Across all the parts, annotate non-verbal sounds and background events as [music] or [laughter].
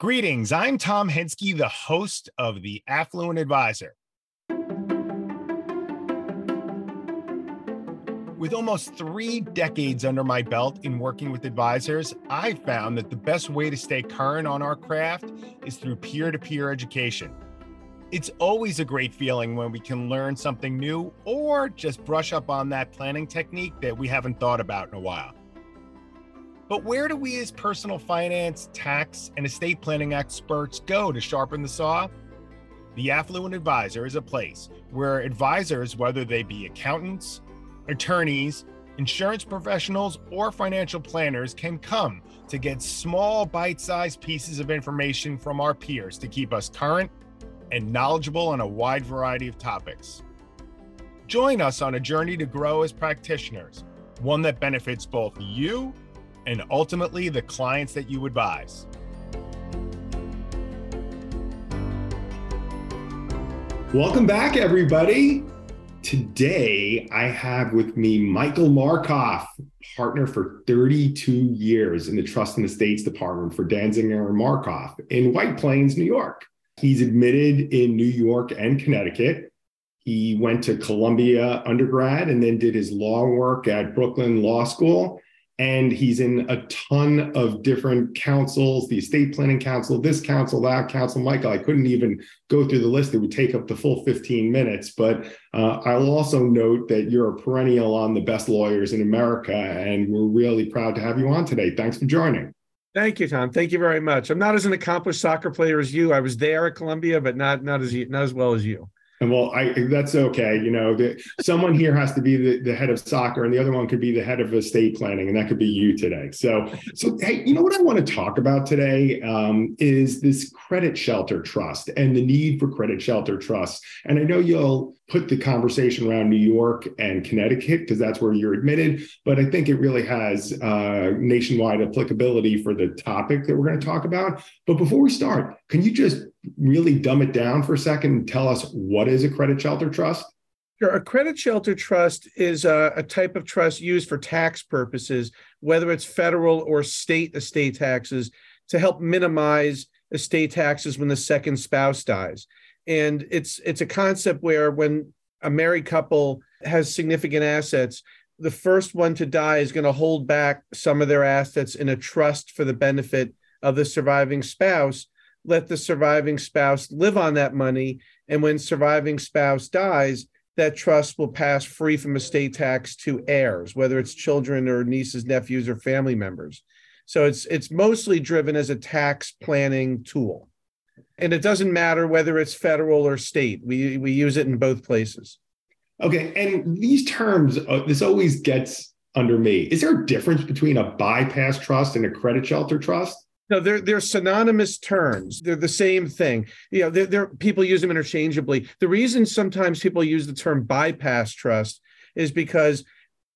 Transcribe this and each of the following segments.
Greetings. I'm Tom Henske, the host of The Affluent Advisor. With almost three decades under my belt in working with advisors, I found that the best way to stay current on our craft is through peer to peer education. It's always a great feeling when we can learn something new or just brush up on that planning technique that we haven't thought about in a while. But where do we as personal finance, tax, and estate planning experts go to sharpen the saw? The Affluent Advisor is a place where advisors, whether they be accountants, attorneys, insurance professionals, or financial planners, can come to get small, bite sized pieces of information from our peers to keep us current and knowledgeable on a wide variety of topics. Join us on a journey to grow as practitioners, one that benefits both you and ultimately the clients that you advise. Welcome back, everybody. Today, I have with me Michael Markhoff, partner for 32 years in the Trust and Estates Department for Danziger and Markhoff in White Plains, New York. He's admitted in New York and Connecticut. He went to Columbia undergrad and then did his law work at Brooklyn Law School and he's in a ton of different councils the estate planning council this council that council michael i couldn't even go through the list it would take up the full 15 minutes but uh, i'll also note that you're a perennial on the best lawyers in america and we're really proud to have you on today thanks for joining Thank you, Tom. Thank you very much. I'm not as an accomplished soccer player as you. I was there at Columbia, but not not as not as well as you. And well, I that's okay. You know, the, someone here has to be the, the head of soccer, and the other one could be the head of estate planning, and that could be you today. So, so hey, you know what I want to talk about today um, is this credit shelter trust and the need for credit shelter trusts. And I know you'll put the conversation around New York and Connecticut because that's where you're admitted, but I think it really has uh, nationwide applicability for the topic that we're going to talk about. But before we start, can you just really dumb it down for a second and tell us what is a credit shelter trust? Sure. A credit shelter trust is a, a, type of trust used for tax purposes, whether it's federal or state estate taxes, to help minimize estate taxes when the second spouse dies. And it's it's a concept where when a married couple has significant assets, the first one to die is going to hold back some of their assets in a trust for the benefit of the surviving spouse let the surviving spouse live on that money. And when surviving spouse dies, that trust will pass free from estate tax to heirs, whether it's children or nieces, nephews, or family members. So it's it's mostly driven as a tax planning tool. And it doesn't matter whether it's federal or state. We we use it in both places. Okay, and these terms uh, this always gets under me. Is there a difference between a bypass trust and a credit shelter trust? No, they're they're synonymous terms. They're the same thing. You know, they're, they're people use them interchangeably. The reason sometimes people use the term bypass trust is because,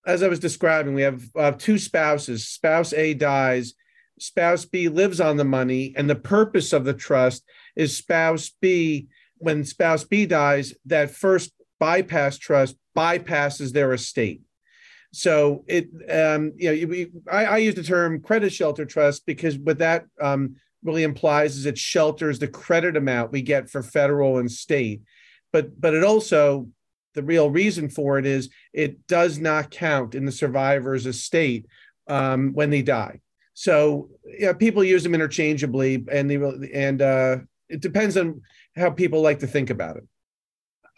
as I was describing, we have uh, two spouses. Spouse A dies, spouse B lives on the money, and the purpose of the trust is spouse B. When spouse B dies, that first bypass trust bypasses their estate. So it, um, you know, we, I, I, use the term credit shelter trust because what that um, really implies is it shelters the credit amount we get for federal and state, but but it also the real reason for it is it does not count in the survivor's estate um, when they die. So yeah, people use them interchangeably, and they and uh, it depends on how people like to think about it.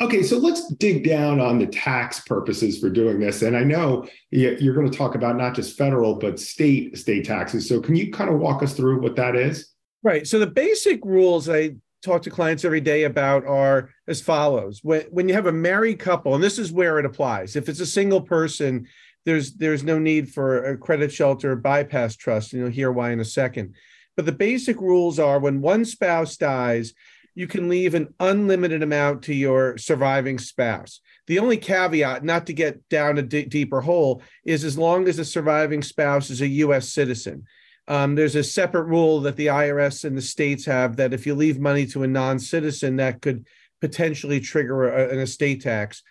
Okay, so let's dig down on the tax purposes for doing this. And I know you're going to talk about not just federal, but state state taxes. So can you kind of walk us through what that is? Right. So the basic rules I talk to clients every day about are as follows. When, when you have a married couple, and this is where it applies. If it's a single person, there's there's no need for a credit shelter bypass trust, and you'll hear why in a second. But the basic rules are when one spouse dies, you can leave an unlimited amount to your surviving spouse. The only caveat, not to get down a d- deeper hole, is as long as the surviving spouse is a U.S. citizen. Um, there's a separate rule that the IRS and the states have that if you leave money to a non citizen, that could potentially trigger a, an estate tax.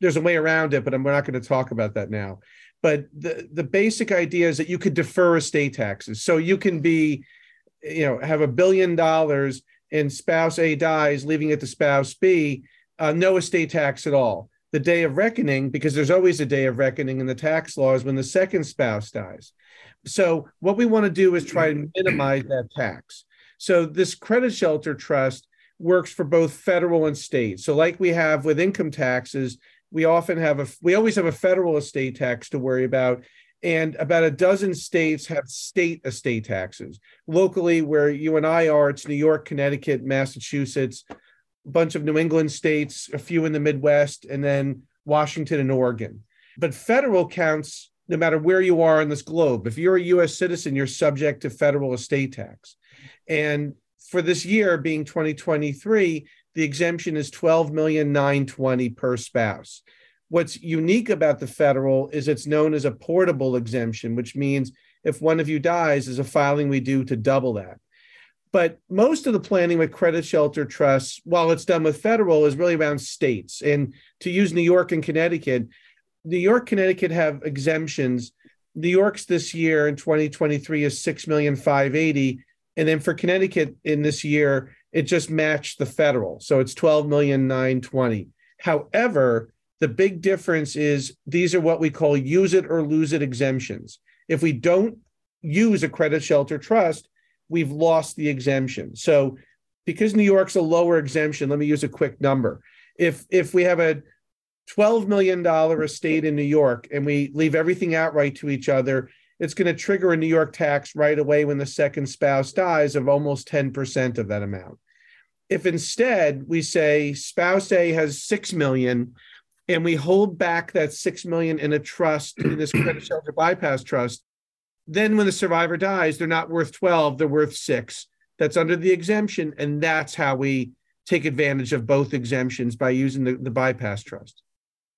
There's a way around it, but we're not going to talk about that now. But the, the basic idea is that you could defer estate taxes. So you can be you know, have a billion dollars and spouse A dies, leaving it to spouse B, uh, no estate tax at all. The day of reckoning, because there's always a day of reckoning in the tax laws when the second spouse dies. So, what we want to do is try to minimize that tax. So, this credit shelter trust works for both federal and state. So, like we have with income taxes, we often have a we always have a federal estate tax to worry about and about a dozen states have state estate taxes. Locally where you and i are it's new york connecticut massachusetts a bunch of new england states a few in the midwest and then washington and oregon. But federal counts no matter where you are on this globe if you're a us citizen you're subject to federal estate tax. And for this year being 2023 the exemption is 12 million 920 per spouse What's unique about the federal is it's known as a portable exemption, which means if one of you dies, is a filing we do to double that. But most of the planning with credit shelter trusts, while it's done with federal, is really around states. And to use New York and Connecticut, New York, Connecticut have exemptions. New York's this year in 2023 is 6 million 580. And then for Connecticut in this year, it just matched the federal. So it's 12 million 920. However, the big difference is these are what we call use it or lose it exemptions. If we don't use a credit shelter trust, we've lost the exemption. So because New York's a lower exemption, let me use a quick number. If if we have a $12 million estate in New York and we leave everything outright to each other, it's going to trigger a New York tax right away when the second spouse dies of almost 10% of that amount. If instead we say spouse A has 6 million and we hold back that six million in a trust in this credit shelter bypass trust, then when the survivor dies, they're not worth 12, they're worth six. That's under the exemption. And that's how we take advantage of both exemptions by using the, the bypass trust.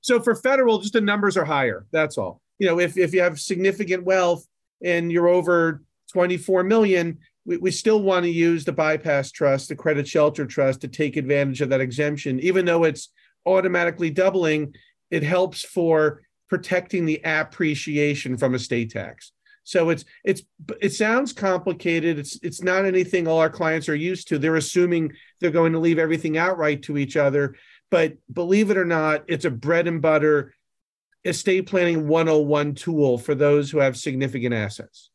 So for federal, just the numbers are higher. That's all. You know, if, if you have significant wealth and you're over 24 million, we, we still want to use the bypass trust, the credit shelter trust to take advantage of that exemption, even though it's automatically doubling, it helps for protecting the appreciation from estate tax. So it's it's it sounds complicated. It's it's not anything all our clients are used to. They're assuming they're going to leave everything outright to each other. But believe it or not, it's a bread and butter estate planning 101 tool for those who have significant assets.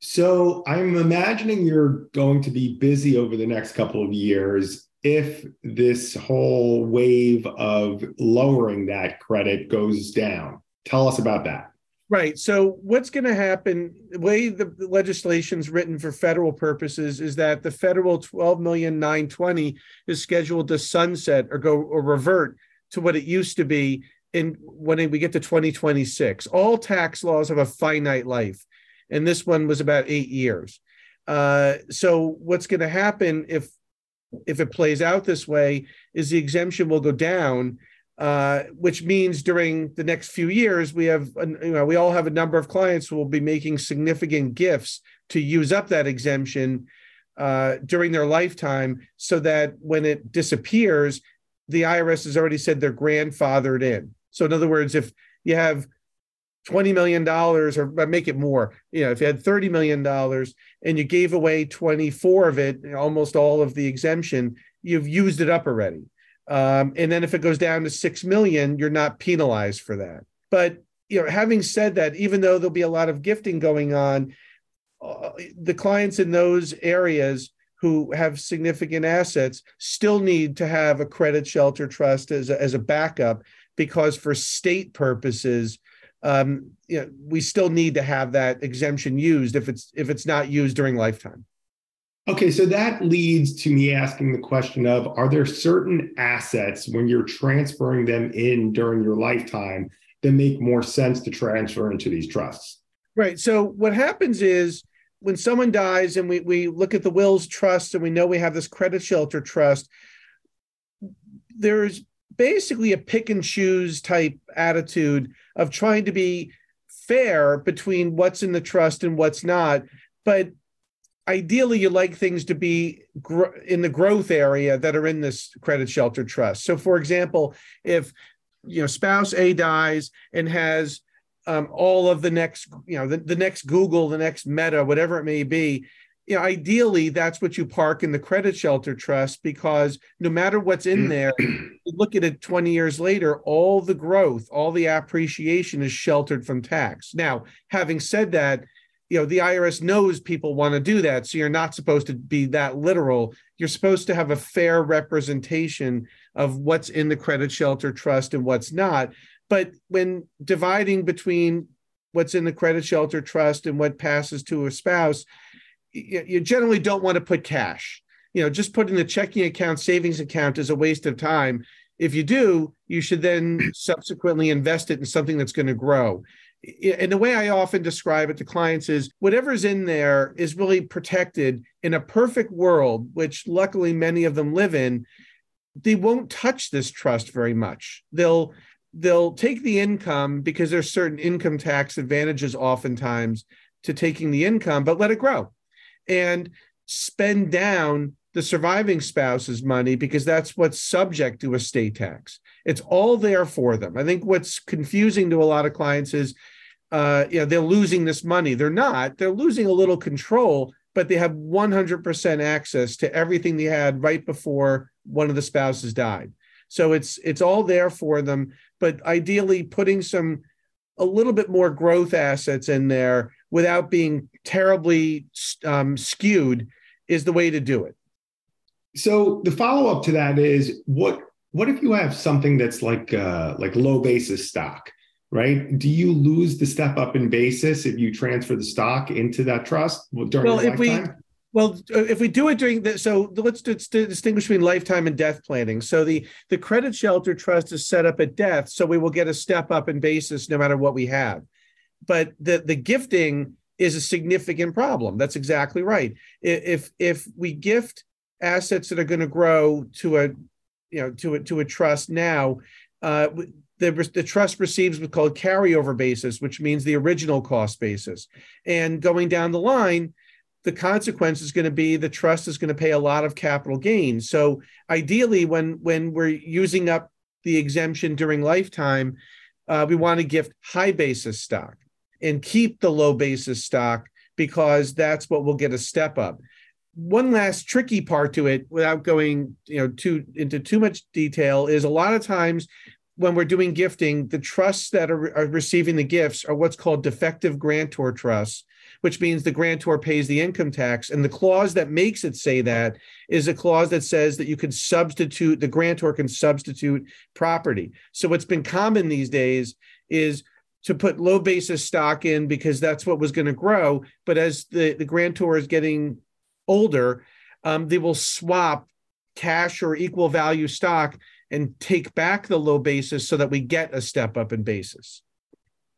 So I'm imagining you're going to be busy over the next couple of years if this whole wave of lowering that credit goes down. Tell us about that. Right. So, what's going to happen? The way the legislation's written for federal purposes is that the federal 12 million 920 is scheduled to sunset or go or revert to what it used to be in when we get to 2026. All tax laws have a finite life, and this one was about eight years. Uh, so, what's going to happen if if it plays out this way, is the exemption will go down, uh, which means during the next few years, we have, you know, we all have a number of clients who will be making significant gifts to use up that exemption uh, during their lifetime so that when it disappears, the IRS has already said they're grandfathered in. So, in other words, if you have $20 million or make it more. You know, if you had $30 million and you gave away 24 of it, almost all of the exemption, you've used it up already. Um, and then if it goes down to 6 million, you're not penalized for that. But, you know, having said that, even though there'll be a lot of gifting going on, uh, the clients in those areas who have significant assets still need to have a credit shelter trust as a, as a backup because for state purposes, um, you know, we still need to have that exemption used if it's if it's not used during lifetime. Okay, so that leads to me asking the question of are there certain assets when you're transferring them in during your lifetime that make more sense to transfer into these trusts? Right. So what happens is when someone dies and we, we look at the wills trust and we know we have this credit shelter trust, there's basically a pick and choose type attitude of trying to be fair between what's in the trust and what's not. But ideally, you like things to be gr- in the growth area that are in this credit shelter trust. So, for example, if you know spouse A dies and has um, all of the next, you know, the, the next Google, the next Meta, whatever it may be, you know, ideally that's what you park in the credit shelter trust because no matter what's in mm. there, [clears throat] look at it 20 years later, all the growth, all the appreciation is sheltered from tax. Now, having said that, you know, the IRS knows people want to do that. So you're not supposed to be that literal. You're supposed to have a fair representation of what's in the credit shelter trust and what's not. But when dividing between what's in the credit shelter trust and what passes to a spouse, you generally don't want to put cash. You know, just putting the checking account, savings account is a waste of time. If you do, you should then [clears throat] subsequently invest it in something that's going to grow. And the way I often describe it to clients is whatever's in there is really protected in a perfect world, which luckily many of them live in. They won't touch this trust very much. They'll they'll take the income because there's certain income tax advantages oftentimes to taking the income, but let it grow and spend down the surviving spouse's money because that's what's subject to estate tax. It's all there for them. I think what's confusing to a lot of clients is, uh, you know, they're losing this money. They're not. They're losing a little control, but they have 100% access to everything they had right before one of the spouses died. So it's it's all there for them. But ideally, putting some a little bit more growth assets in there without being terribly um, skewed is the way to do it. So the follow up to that is what what if you have something that's like uh, like low basis stock, right? Do you lose the step up in basis if you transfer the stock into that trust during well, if lifetime? we well, if we do it during the so let's distinguish between lifetime and death planning. So the the credit shelter trust is set up at death, so we will get a step up in basis no matter what we have but the the gifting is a significant problem. That's exactly right. If if we gift assets that are going to grow to a you know to a to a trust now, uh, the the trust receives what's called carryover basis, which means the original cost basis. And going down the line, the consequence is going to be the trust is going to pay a lot of capital gains. So ideally, when when we're using up the exemption during lifetime, uh, we want to gift high basis stock and keep the low basis stock because that's what will get a step up. One last tricky part to it, without going you know too into too much detail, is a lot of times when we're doing gifting, the trusts that are, are receiving the gifts are what's called defective grantor trusts, which means the grantor pays the income tax. And the clause that makes it say that is a clause that says that you can substitute, the grantor can substitute property. So what's been common these days is to put low basis stock in because that's what was going to grow. But as the, the grantor is getting older, um, they will swap cash or equal value stock and take back the low basis so that we get a step up in basis.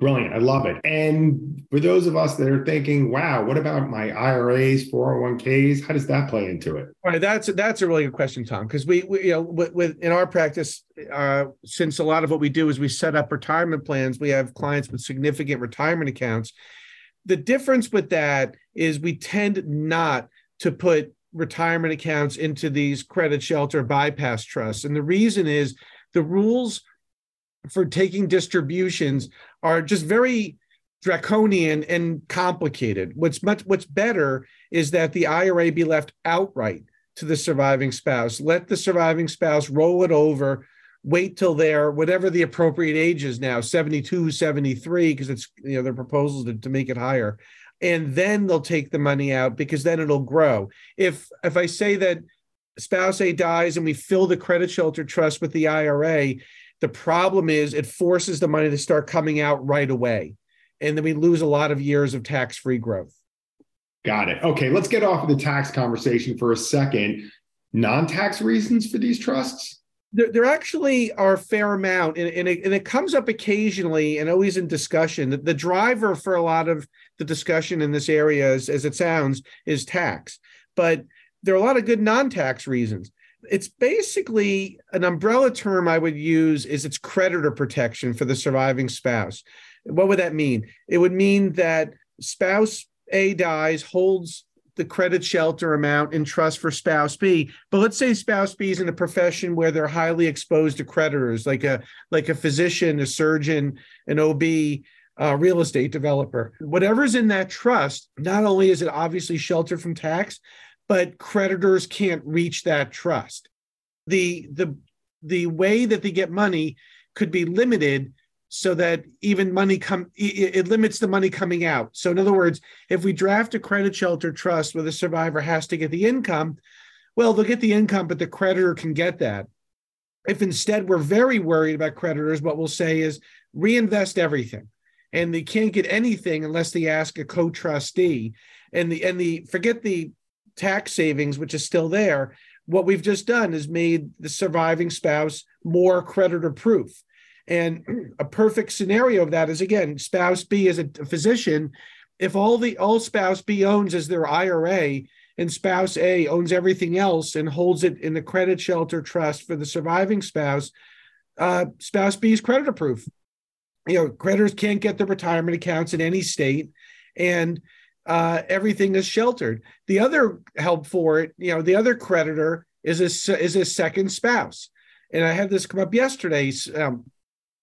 Brilliant. I love it. And for those of us that are thinking, wow, what about my IRAs, 401ks? How does that play into it? All right. That's that's a really good question, Tom, because we, we, you know, with, with, in our practice, uh, since a lot of what we do is we set up retirement plans, we have clients with significant retirement accounts. The difference with that is we tend not to put retirement accounts into these credit shelter bypass trusts. And the reason is the rules for taking distributions are just very draconian and complicated. What's much what's better is that the IRA be left outright to the surviving spouse. Let the surviving spouse roll it over, wait till they're whatever the appropriate age is now, 72, 73, because it's you know their proposals to, to make it higher. And then they'll take the money out because then it'll grow. If if I say that spouse A dies and we fill the credit shelter trust with the IRA, the problem is it forces the money to start coming out right away. And then we lose a lot of years of tax free growth. Got it. Okay, let's get off of the tax conversation for a second. Non tax reasons for these trusts? There, there actually are a fair amount, and, and, it, and it comes up occasionally and always in discussion. The, the driver for a lot of the discussion in this area, as, as it sounds, is tax. But there are a lot of good non tax reasons it's basically an umbrella term I would use is it's creditor protection for the surviving spouse. What would that mean? It would mean that spouse A dies, holds the credit shelter amount in trust for spouse B. But let's say spouse B is in a profession where they're highly exposed to creditors, like a like a physician, a surgeon, an OB. uh, real estate developer. Whatever's in that trust, not only is it obviously sheltered from tax, but creditors can't reach that trust. The the the way that they get money could be limited so that even money come it, it limits the money coming out. So in other words, if we draft a credit shelter trust where the survivor has to get the income, well, they'll get the income, but the creditor can get that. If instead we're very worried about creditors, what we'll say is reinvest everything and they can't get anything unless they ask a co-trustee and the and the forget the tax savings which is still there what we've just done is made the surviving spouse more creditor proof and [clears throat] a perfect scenario of that is again spouse b is a physician. If all the all spouse b owns is their ira and spouse a owns everything else and holds it in the credit shelter trust for the surviving spouse uh, spouse b is creditor proof you know creditors can't get their retirement accounts in any state. And uh, everything is sheltered. The other help for it you know the other creditor is a is a second spouse. And i had this come up yesterday um,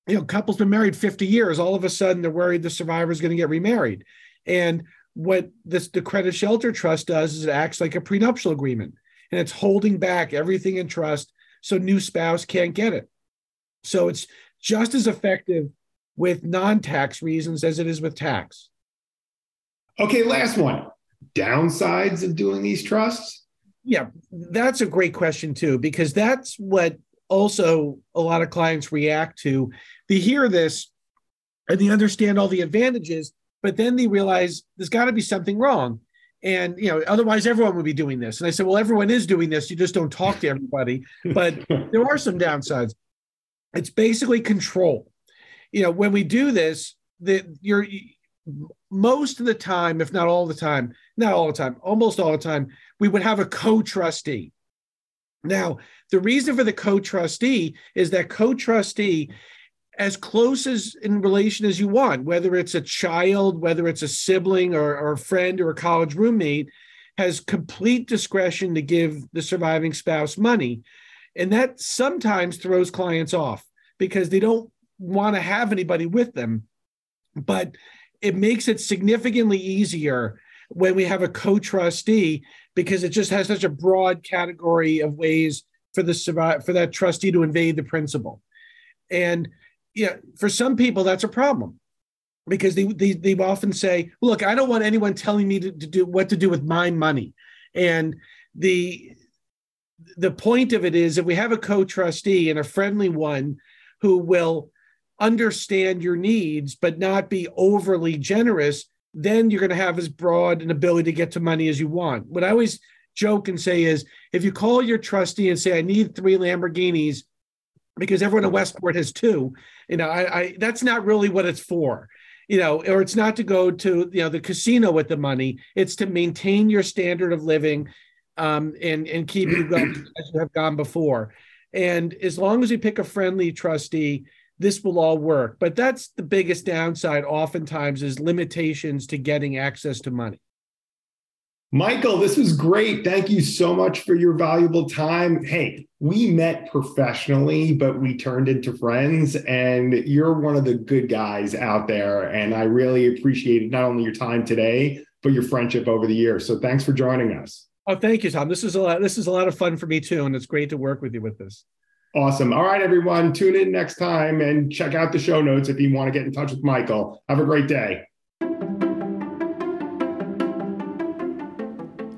you know couples been married 50 years all of a sudden they're worried the survivor is going to get remarried. And what this the credit shelter trust does is it acts like a prenuptial agreement and it's holding back everything in trust so new spouse can't get it. So it's just as effective with non-tax reasons as it is with tax. Okay, last one. Downsides of doing these trusts? Yeah, that's a great question too, because that's what also a lot of clients react to. They hear this and they understand all the advantages, but then they realize there's got to be something wrong. And you know, otherwise everyone would be doing this. And I said, well, everyone is doing this. You just don't talk to everybody. But [laughs] there are some downsides. It's basically control you know, when we do this, that you're most of the time, if not all the time, not all the time, almost all the time, we would have a co-trustee. Now, the reason for the co-trustee is that co-trustee, as close as in relation as you want, whether it's a child, whether it's a sibling or, or a friend or a college roommate, has complete discretion to give the surviving spouse money. And that sometimes throws clients off because they don't want to have anybody with them. But it makes it significantly easier when we have a co-trustee because it just has such a broad category of ways for the for that trustee to invade the principal. And yeah, for some people that's a problem because they, they they often say, "Look, I don't want anyone telling me to, to do what to do with my money." And the the point of it is if we have a co-trustee and a friendly one who will understand your needs, but not be overly generous, then you're going to have as broad an ability to get to money as you want. What I always joke and say is if you call your trustee and say, I need three Lamborghinis because everyone in Westport has two, you know, I, I that's not really what it's for. You know, or it's not to go to you know the casino with the money. It's to maintain your standard of living um, and and keep you going as you have gone before. And as long as you pick a friendly trustee, this will all work. But that's the biggest downside oftentimes is limitations to getting access to money. Michael, this was great. Thank you so much for your valuable time. Hey, we met professionally, but we turned into friends, and you're one of the good guys out there. And I really appreciate not only your time today, but your friendship over the years. So thanks for joining us. Oh, thank you, Tom. This is a lot. This is a lot of fun for me too, and it's great to work with you with this. Awesome. All right, everyone, tune in next time and check out the show notes if you want to get in touch with Michael. Have a great day.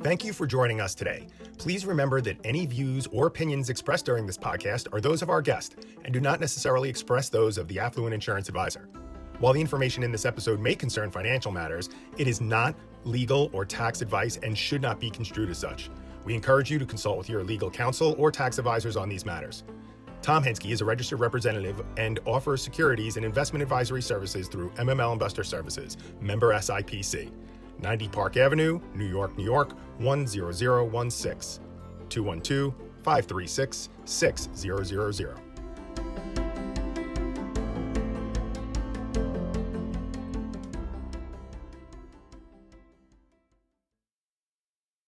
Thank you for joining us today. Please remember that any views or opinions expressed during this podcast are those of our guest and do not necessarily express those of the Affluent Insurance Advisor. While the information in this episode may concern financial matters, it is not legal or tax advice and should not be construed as such. We encourage you to consult with your legal counsel or tax advisors on these matters. Tom Henske is a registered representative and offers securities and investment advisory services through MML Investor Services, member SIPC. 90 Park Avenue, New York, New York, 10016. 212 536 6000.